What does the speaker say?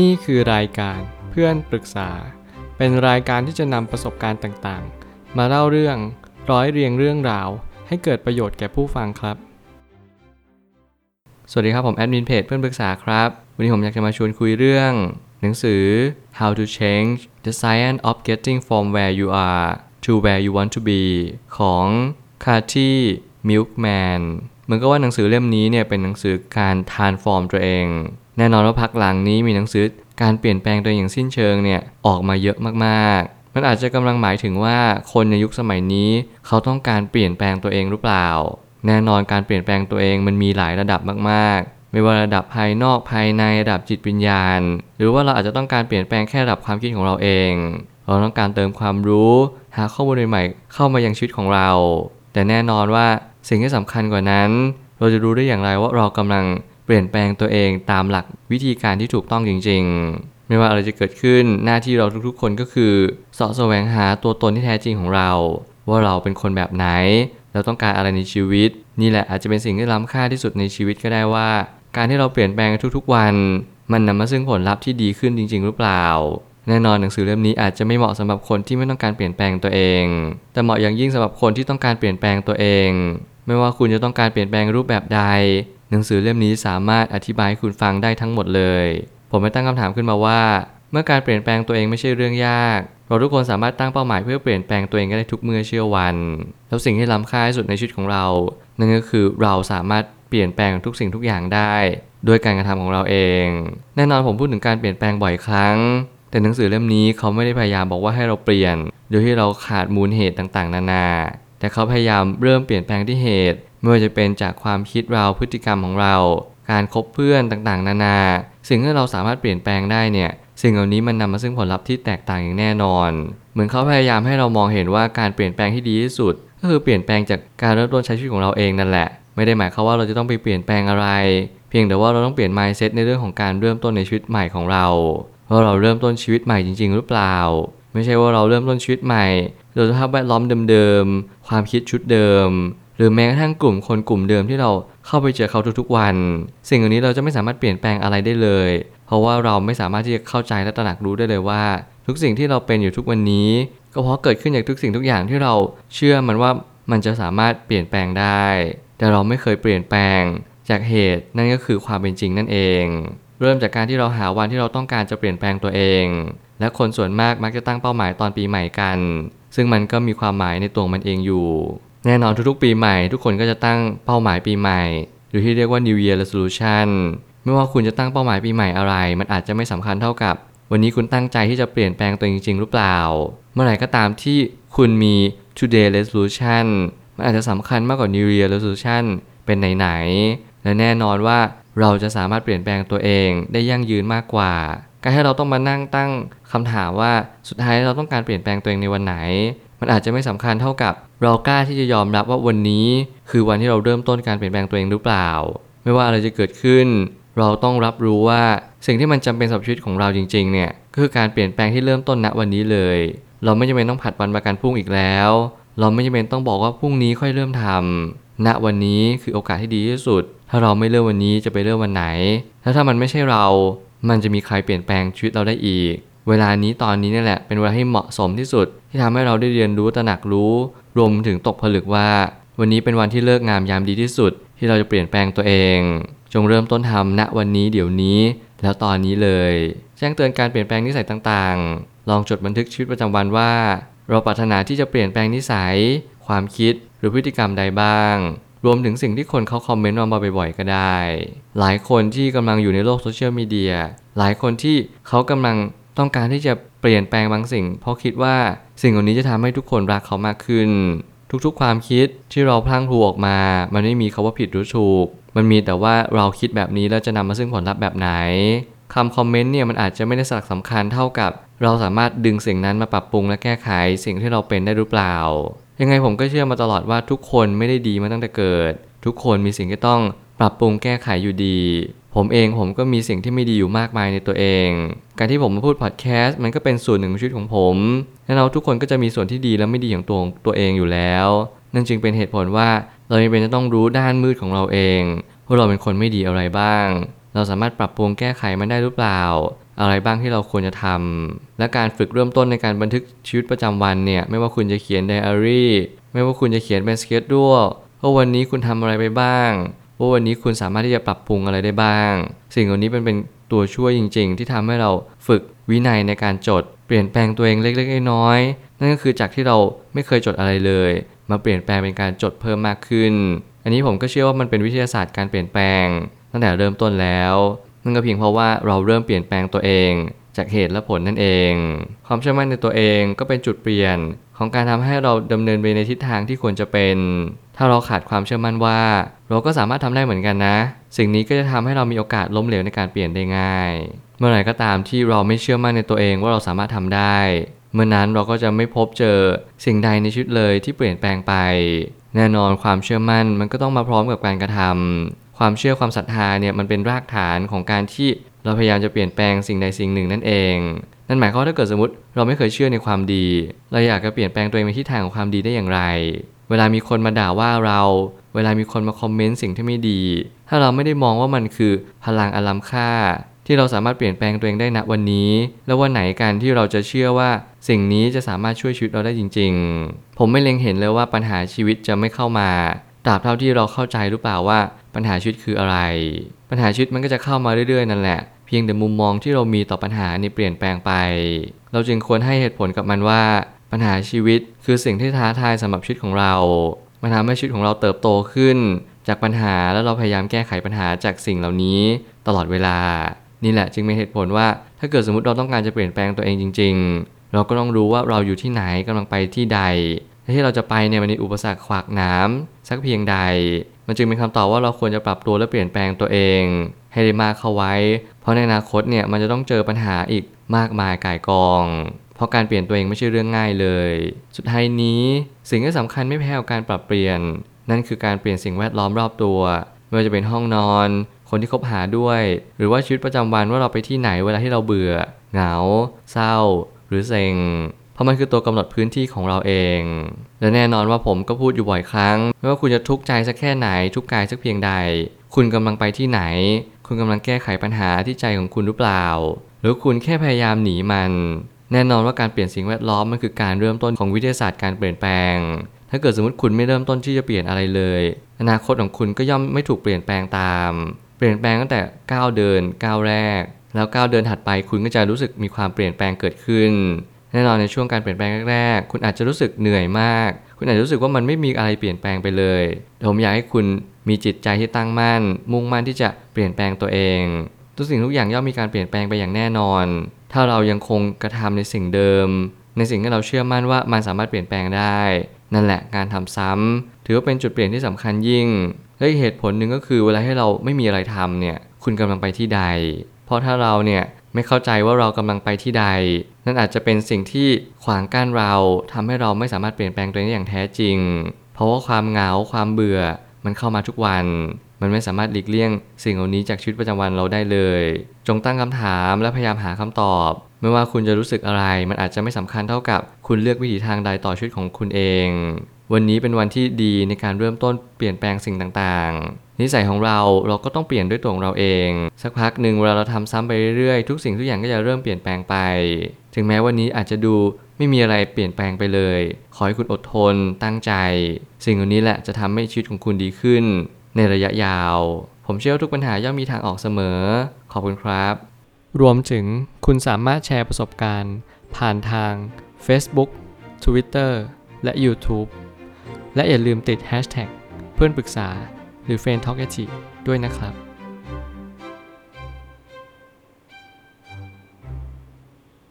นี่คือรายการเพื่อนปรึกษา เป็นรายการที่จะนำประสบการณ์ต่างๆ มาเล่าเรื่องร้อยเรียงเรื่องราว ให้เกิดประโยชน์แก่ผู้ฟังครับ สวัสดีครับผมแอดมินเพจเพื่อนปรึกษาครับ วันนี้ผมอยากจะมาชวนคุยเรื่อง หนังสือ How to Change the Science of Getting from Where You Are to Where You Want to Be ของ c a t h y Milkman เหมือนกับว่าหนังสือเล่มนี้เนี่ยเป็นหนังสือการทานฟอร์มตัวเอง แน่นอนว่าพักหลังนี้มีหนังสือการเปลี่ยนแปลงตัวเองอย่างสิ้นเชิงเนี่ยออกมาเยอะมากๆ มันอาจจะกำลังหมายถึงว่าคนในยุคสมัยนี้ เขาต้องการเปลี่ยนแปลงตัวเองหรือเปล่า แน่นอนการเปลี่ยนแปลงตัวเองมันมีหลายระดับมากๆ ไม่ว่าระดับภายนอกภายในระดับจิตวิญญาณ หรือว่าเราอาจจะต้องการเปลี่ยนแปลงแค่ระดับความคิดของเราเอง เราต้องการเติมความรู้ หาข้อมูลใหม่ๆเข้ามายังชีวิตของเรา แต่แน่นอนว่าสิ่งที่สำคัญกว่านั้น เราจะรู้ได้อย่างไรว่าเรากำลัง เปลี่ยนแปลงตัวเองตามหลักวิธีการที่ถูกต้องจริง ๆ ไม่ว่าอะไรจะเกิดขึ้นหน้าที่เราทุกๆ คนก็คือเสาะแสวงหาตัวตนที่แท้จริงของเรา ว่าเราเป็นคนแบบไหน เราต้องการอะไรในชีวิต นี่แหละอาจจะเป็นสิ่งที่ล้ำค่าที่สุดในชีวิตก็ได้ว่า การที่เราเปลี่ยนแปลงทุกๆ วัน มันนำมาซึ่งผลลัพธ์ที่ดีขึ้นจริง ๆ หรือเปล่าแน่นอนหนังสือเล่มนี้อาจจะไม่เหมาะสำหรับคนที่ไม่ต้องการเปลี่ยนแปลงตัวเอง แต่เหมาะอย่างยิ่งสำหรับคนที่ต้องการเปลี่ยนแปลงตัวเอง ไม่ว่าคุณจะต้องการเปลี่ยนแปลงรูปแบบใด หนังสือเล่มนี้สามารถอธิบายให้คุณฟังได้ทั้งหมดเลย ผมไม่ตั้งคำถามขึ้นมาว่า เมื่อการเปลี่ยนแปลงตัวเองไม่ใช่เรื่องยาก เราทุกคนสามารถตั้งเป้าหมายเพื่อเปลี่ยนแปลงตัวเองได้ทุกเมื่อเชื่อวัน แล้วสิ่งที่ล้ำค่าที่สุดในชีวิตของเรา นั่นก็คือเราสามารถเปลี่ยนแปลงทุกสิ่งทุกอย่างได้ด้วยการกระทำของเราเอง แน่นอนผมพูดถึงการเปลี่ยนแปลงบ่อยครั้ง แต่หนังสือเล่มนี้เขาไม่ได้พยายามบอกว่าให้เราเปลี่ยน โดยที่เราขาดมูลเหตุต่างๆ นานา แต่เขาพยายามเริ่มเปลี่ยนแปลงที่เหตุ ไม่ว่าจะเป็นจากความคิดเราพฤติกรรมของเรา การคบเพื่อนต่างๆ นานา สิ่งที่เราสามารถเปลี่ยนแปลงได้เนี่ยสิ่งเหล่านี้มันนำมาซึ่งผลลัพธ์ที่แตกต่างอย่างแน่นอน เหมือนเขาพยายามให้เรามองเห็นว่าการเปลี่ยนแปลงที่ดีที่สุด ก็คือเปลี่ยนแปลงจากการเริ่มต้นใช้ชีวิตของเราเองนั่นแหละ ไม่ได้หมายความว่าเราจะต้องไปเปลี่ยนแปลงอะไร เพียงแต่ว่าเราต้องเปลี่ยน mindset ในเรื่องของการเริ่มต้นในชีวิตใหม่ของเราว่าเราเริ่มต้นชีวิตใหม่จริง ๆ หรือเปล่า ไม่ใช่ว่าเราเริ่มต้นชีวิตใหม่โดยสภาพแวดล้อมเดิมๆความคิดชุดเดิม รือแม้กระทั่งกลุ่มคนกลุ่มเดิมที่เราเข้าไปเจอเขาทุกๆวัน สิ่งเหล่านี้เราจะไม่สามารถเปลี่ยนแปลงอะไรได้เลย เพราะว่าเราไม่สามารถที่จะเข้าใจและตระหนักรู้ได้เลยว่า ทุกสิ่งที่เราเป็นอยู่ทุกวันนี้ ก็เพราะเกิดขึ้นจากทุกสิ่งทุกอย่างที่เราเชื่อมันว่ามันจะสามารถเปลี่ยนแปลงได้ แต่เราไม่เคยเปลี่ยนแปลงจากเหตุนั่นก็คือความเป็นจริงนั่นเอง เริ่มจากการที่เราหาวันที่เราต้องการจะเปลี่ยนแปลงตัวเอง และคนส่วนมากมักจะตั้งเป้าหมายตอนปีใหม่กัน ซึ่งมันก็มีความหมายในตัวมันเองอยู่ แน่นอนทุกๆ ปีใหม่ ทุกคนก็จะตั้งเป้าหมายปีใหม่ หรือที่เรียกว่า New Year Resolution ไม่ว่าคุณจะตั้งเป้าหมายปีใหม่อะไร มันอาจจะไม่สำคัญเท่ากับ วันนี้คุณตั้งใจที่จะเปลี่ยนแปลงตัวเองจริง ๆ หรือเปล่า เมื่อไหร่ก็ตามที่คุณมี Today Resolution มันอาจจะสำคัญมากกว่า New Year Resolution เป็นไหนๆและแน่นอนว่าเราจะสามารถเปลี่ยนแปลงตัวเองได้ยั่งยืนมากกว่า การให้เราต้องมานั่งตั้งคำถามว่าสุดท้ายเราต้องการเปลี่ยนแปลงตัวเองในวันไหน มันอาจจะไม่สำคัญเท่ากับเรากล้าที่จะยอมรับว่าวันนี้ คือวันที่เราเริ่มต้นการเปลี่ยนแปลงตัวเองหรือเปล่า ไม่ว่าอะไรจะเกิดขึ้น เราต้องรับรู้ว่าสิ่งที่มันจำเป็นสำหรับชีวิตของเราจริงๆเนี่ยก็คือการเปลี่ยนแปลงที่เริ่มต้นณวันนี้เลย เราไม่จำเป็นต้องผัดวันประกันพรุ่งอีกแล้ว เราไม่จำเป็นต้องบอกว่าพรุ่งนี้ค่อยเริ่มทำณวันนี้คือโอกาสที่ดีที่สุด ถ้าเราไม่เริ่มวันนี้จะไปเริ่มวันไหน ถ้าถ้ามันไม่ใช่เรา มันจะมีใครเปลี่ยนแปลงชีวิตเราได้อีก เวลานี้ตอนนี้นี่แหละเป็นเวลาที่เหมาะสมที่สุด ที่ทำให้เราได้เรียนรู้ตระหนักรู้ รวมถึงตกผลึกว่า วันนี้เป็นวันที่เลิกงามยามดีที่สุด ที่เราจะเปลี่ยนแปลงตัวเอง จงเริ่มต้นทำณวันนี้เดี๋ยวนี้ แล้วตอนนี้เลยแจ้งเตือนการเปลี่ยนแปลงนิสัยต่างๆ ลองจดบันทึกชีวิตประจำวันว่า เราปรารถนาที่จะเปลี่ยนแปลงนิสัย ความคิดหรือพฤติกรรมใดบ้าง รวมถึงสิ่งที่คนเขาคอมเมนต์มาบ่อยๆก็ได้ หลายคนที่กำลังอยู่ในโลกโซเชียลมีเดียหลายคนที่เขากำลัง ต้องการที่จะเปลี่ยนแปลงบางสิ่ง เพราะคิดว่าสิ่งเหล่านี้จะทำให้ทุกคนรักเขามากขึ้น ทุกๆ ความคิดที่เราพลั้งพลูออกมา มันไม่มีคาว่าผิดหรือถูก มันมีแต่ว่าเราคิดแบบนี้แล้วจะนำมาซึ่งผลลัพธ์แบบไหนคำคอมเมนต์เนี่ยมันอาจจะไม่ได้สำคัญเท่ากับ เราสามารถดึงสิ่งนั้นมาปรับปรุงและแก้ไขสิ่งที่เราเป็นได้หรือเปล่า ยังไงผมก็เชื่อมาตลอดว่าทุกคนไม่ได้ดีมาตั้งแต่เกิด ทุกคนมีสิ่งที่ต้องปรับปรุงแก้ไขอยู่ดี ผมเองผมก็มีสิ่งที่ไม่ดีอยู่มากมายในตัวเอง การที่ผมมาพูดพอดแคสต์มันก็เป็นส่วนหนึ่งของชีวิตของผมและเราทุกคนก็จะมีส่วนที่ดีและไม่ดีของตัวตัวเองอยู่แล้ว นั่นจึงเป็นเหตุผลว่าเราจำเป็นจะต้องรู้ด้านมืดของเราเองว่าเราเป็นคนไม่ดีอะไรบ้าง เราสามารถปรับปรุงแก้ไขมันได้หรือเปล่า อะไรบ้างที่เราควรจะทำและการฝึกเริ่มต้นในการบันทึกชีวิตประจำวันเนี่ยไม่ว่าคุณจะเขียนไดอารี่ไม่ว่าคุณจะเขียนเป็นสเก็ตด้วยว่าวันนี้คุณทำอะไรไปบ้าง ว่าวันนี้คุณสามารถที่จะปรับปรุงอะไรได้บ้าง สิ่งเหล่านี้เป็นเป็นตัวช่วยจริง ๆ ที่ทำให้เราฝึกวินัยในการจด เปลี่ยนแปลงตัวเองเล็กๆน้อยๆนั่นก็คือจากที่เราไม่เคยจดอะไรเลย มาเปลี่ยนแปลงเป็นการจดเพิ่มมากขึ้น อันนี้ผมก็เชื่อว่ามันเป็นวิทยาศาสตร์การเปลี่ยนแปลง ตั้งแต่เริ่มต้นแล้วนั่นก็เพียงเพราะว่าเราเริ่มเปลี่ยนแปลงตัวเองจากเหตุและผลนั่นเอง ความเชื่อมั่นในตัวเองก็เป็นจุดเปลี่ยนของการทำให้เราดำเนินไปในทิศทางที่ควรจะเป็น ถ้าเราขาดความเชื่อมั่นว่า เราก็สามารถทำได้เหมือนกันนะ สิ่งนี้ก็จะทำให้เรามีโอกาสล้มเหลวในการเปลี่ยนได้ง่าย เมื่อไหร่ก็ตามที่เราไม่เชื่อมั่นในตัวเองว่าเราสามารถทำได้ เมื่อนั้นเราก็จะไม่พบเจอสิ่งใดในชีวิตเลยที่เปลี่ยนแปลงไป แน่นอนความเชื่อมั่นมันก็ต้องมาพร้อมกับการกระทำความเชื่อความศรัทธาเนี่ยมันเป็นรากฐานของการที่เราพยายามจะเปลี่ยนแปลงสิ่งใดสิ่งหนึ่งนั่นเอง นั่นหมายความว่าถ้าเกิดสมมติเราไม่เคยเชื่อในความดี เราอยากจะเปลี่ยนแปลงตัวเองไปที่ทางของความดีได้อย่างไร เวลามีคนมาด่าว่าเรา เวลามีคนมาคอมเมนต์สิ่งที่ไม่ดี ถ้าเราไม่ได้มองว่ามันคือพลังอลัมค่า ที่เราสามารถเปลี่ยนแปลงตัวเองได้ณวันนี้ แล้ววันไหนกันที่เราจะเชื่อว่า สิ่งนี้จะสามารถช่วยชีวิตเราได้จริง ๆ ผมไม่เล็งเห็นเลยว่าปัญหาชีวิตจะไม่เข้ามาตราบเท่าที่เราเข้าใจหรือเปล่าว่าปัญหาชีวิตคืออะไร ปัญหาชีวิตมันก็จะเข้ามาเรื่อยๆนั่นแหละ เพียงแต่มุมมองที่เรามีต่อปัญหานี่เปลี่ยนแปลงไป เราจึงควรให้เหตุผลกับมันว่า ปัญหาชีวิตคือสิ่งที่ท้าทายสำหรับชีวิตของเรา มันทำให้ชีวิตของเราเติบโตขึ้น จากปัญหาแล้วเราพยายามแก้ไขปัญหาจากสิ่งเหล่านี้ตลอดเวลา นี่แหละจึงเป็นเหตุผลว่าถ้าเกิดสมมติเราต้องการจะเปลี่ยนแปลงตัวเองจริง ๆ เราก็ต้องรู้ว่าเราอยู่ที่ไหนกำลังไปที่ใดที่เราจะไปเนี่ยมันมีอุปสรรคขวากน้ำสักเพียงใด มันจึงเป็นคำตอบว่าเราควรจะปรับตัวและเปลี่ยนแปลงตัวเอง ให้ได้มากเข้าไว้ เพราะในอนาคตเนี่ยมันจะต้องเจอปัญหาอีกมากมายก่ายกอง ราะการเปลี่ยนตัวเองไม่ใช่เรื่องง่ายเลย สุดท้ายนี้สิ่งที่สำคัญไม่แพ้กับการปรับเปลี่ยน นั่นคือการเปลี่ยนสิ่งแวดล้อมรอบตัว ไม่ว่าจะเป็นห้องนอน คนที่คบหาด้วย หรือว่าชีวิตประจำวันว่าเราไปที่ไหนเวลาที่เราเบื่อ เหงา เศร้า หรือเซ็งเพราะมันคือตัวกำหนดพื้นที่ของเราเอง และแน่นอนว่าผมก็พูดอยู่บ่อยครั้ง ไม่ว่าคุณจะทุกข์ใจสักแค่ไหน ทุกข์กายสักเพียงใด คุณกำลังไปที่ไหน คุณกำลังแก้ไขปัญหาที่ใจของคุณหรือเปล่า หรือคุณแค่พยายามหนีมัน แน่นอนว่าการเปลี่ยนสิ่งแวดล้อมมันคือการเริ่มต้นของวิทยาศาสตร์การเปลี่ยนแปลง ถ้าเกิดสมมติคุณไม่เริ่มต้นที่จะเปลี่ยนอะไรเลย อนาคตของคุณก็ย่อมไม่ถูกเปลี่ยนแปลงตาม เปลี่ยนแปลงตั้งแต่ก้าวเดินก้าวแรก แล้วก้าวเดินถัดไปคุณก็จะรู้สึกมีความเปลี่ยนแปลงเกิดขึ้น แน่นอนในช่วงการเปลี่ยนแปลงแรกๆคุณอาจจะรู้สึกเหนื่อยมาก คุณอาจจะรู้สึกว่ามันไม่มีอะไรเปลี่ยนแปลงไปเลยแต่ผมอยากให้คุณมีจิตใจที่ตั้งมั่น มุ่งมั่นที่จะเปลี่ยนแปลงตัวเอง ทุกสิ่งทุกอย่างย่อมมีการเปลี่ยนแปลงไปอย่างแน่นอน ถ้าเรายังคงกระทำในสิ่งเดิม ในสิ่งที่เราเชื่อมั่นว่ามันสามารถเปลี่ยนแปลงได้ นั่นแหละการทำซ้ำถือว่าเป็นจุดเปลี่ยนที่สำคัญยิ่ง และอีกเหตุผลหนึ่งก็คือเวลาให้เราไม่มีอะไรทำเนี่ยคุณกำลังไปที่ใด เพราะถ้าเราเนี่ยไม่เข้าใจว่าเรากำลังไปที่ใด นั่นอาจจะเป็นสิ่งที่ขวางกั้นเราทำให้เราไม่สามารถเปลี่ยนแปลงตัวเองได้อย่างแท้จริง เพราะว่าความเหงาความเบื่อ มันเข้ามาทุกวัน มันไม่สามารถหลีกเลี่ยง สิ่งเหล่านี้จากชีวิตประจำวันเราได้เลย จงตั้งคำถามและพยายามหาคำตอบ ไม่ว่าคุณจะรู้สึกอะไร มันอาจจะไม่สำคัญเท่ากับคุณเลือกวิถีทางใดต่อชีวิตของคุณเอง วันนี้เป็นวันที่ดีในการเริ่มต้นเปลี่ยนแปลงสิ่งต่างๆ นิสัยของเราเราก็ต้องเปลี่ยนด้วยตัวของเราเอง สักพักหนึ่งเวลาเราทำซ้ำไปเรื่อยๆ ทุกสิ่งทุกอย่างก็จะเริ่มเปลี่ยนแปลงไป ถึงแม้วันนี้อาจจะดู ไม่มีอะไรเปลี่ยนแปลงไปเลย ขอให้คุณอดทนตั้งใจ สิ่งเหล่านี้แหละจะทำให้ชีวิตของคุณดีขึ้น ในระยะยาว ผมเชื่อว่าทุกปัญหาย่อมมีทางออกเสมอ ขอบคุณครับ รวมถึงคุณสามารถแชร์ประสบการณ์ ผ่านทาง Facebook Twitter และ YouTube และอย่าลืมติด Hashtag เพื่อนปรึกษาหรือ f r ร e n d t a l k ด้วยนะครับ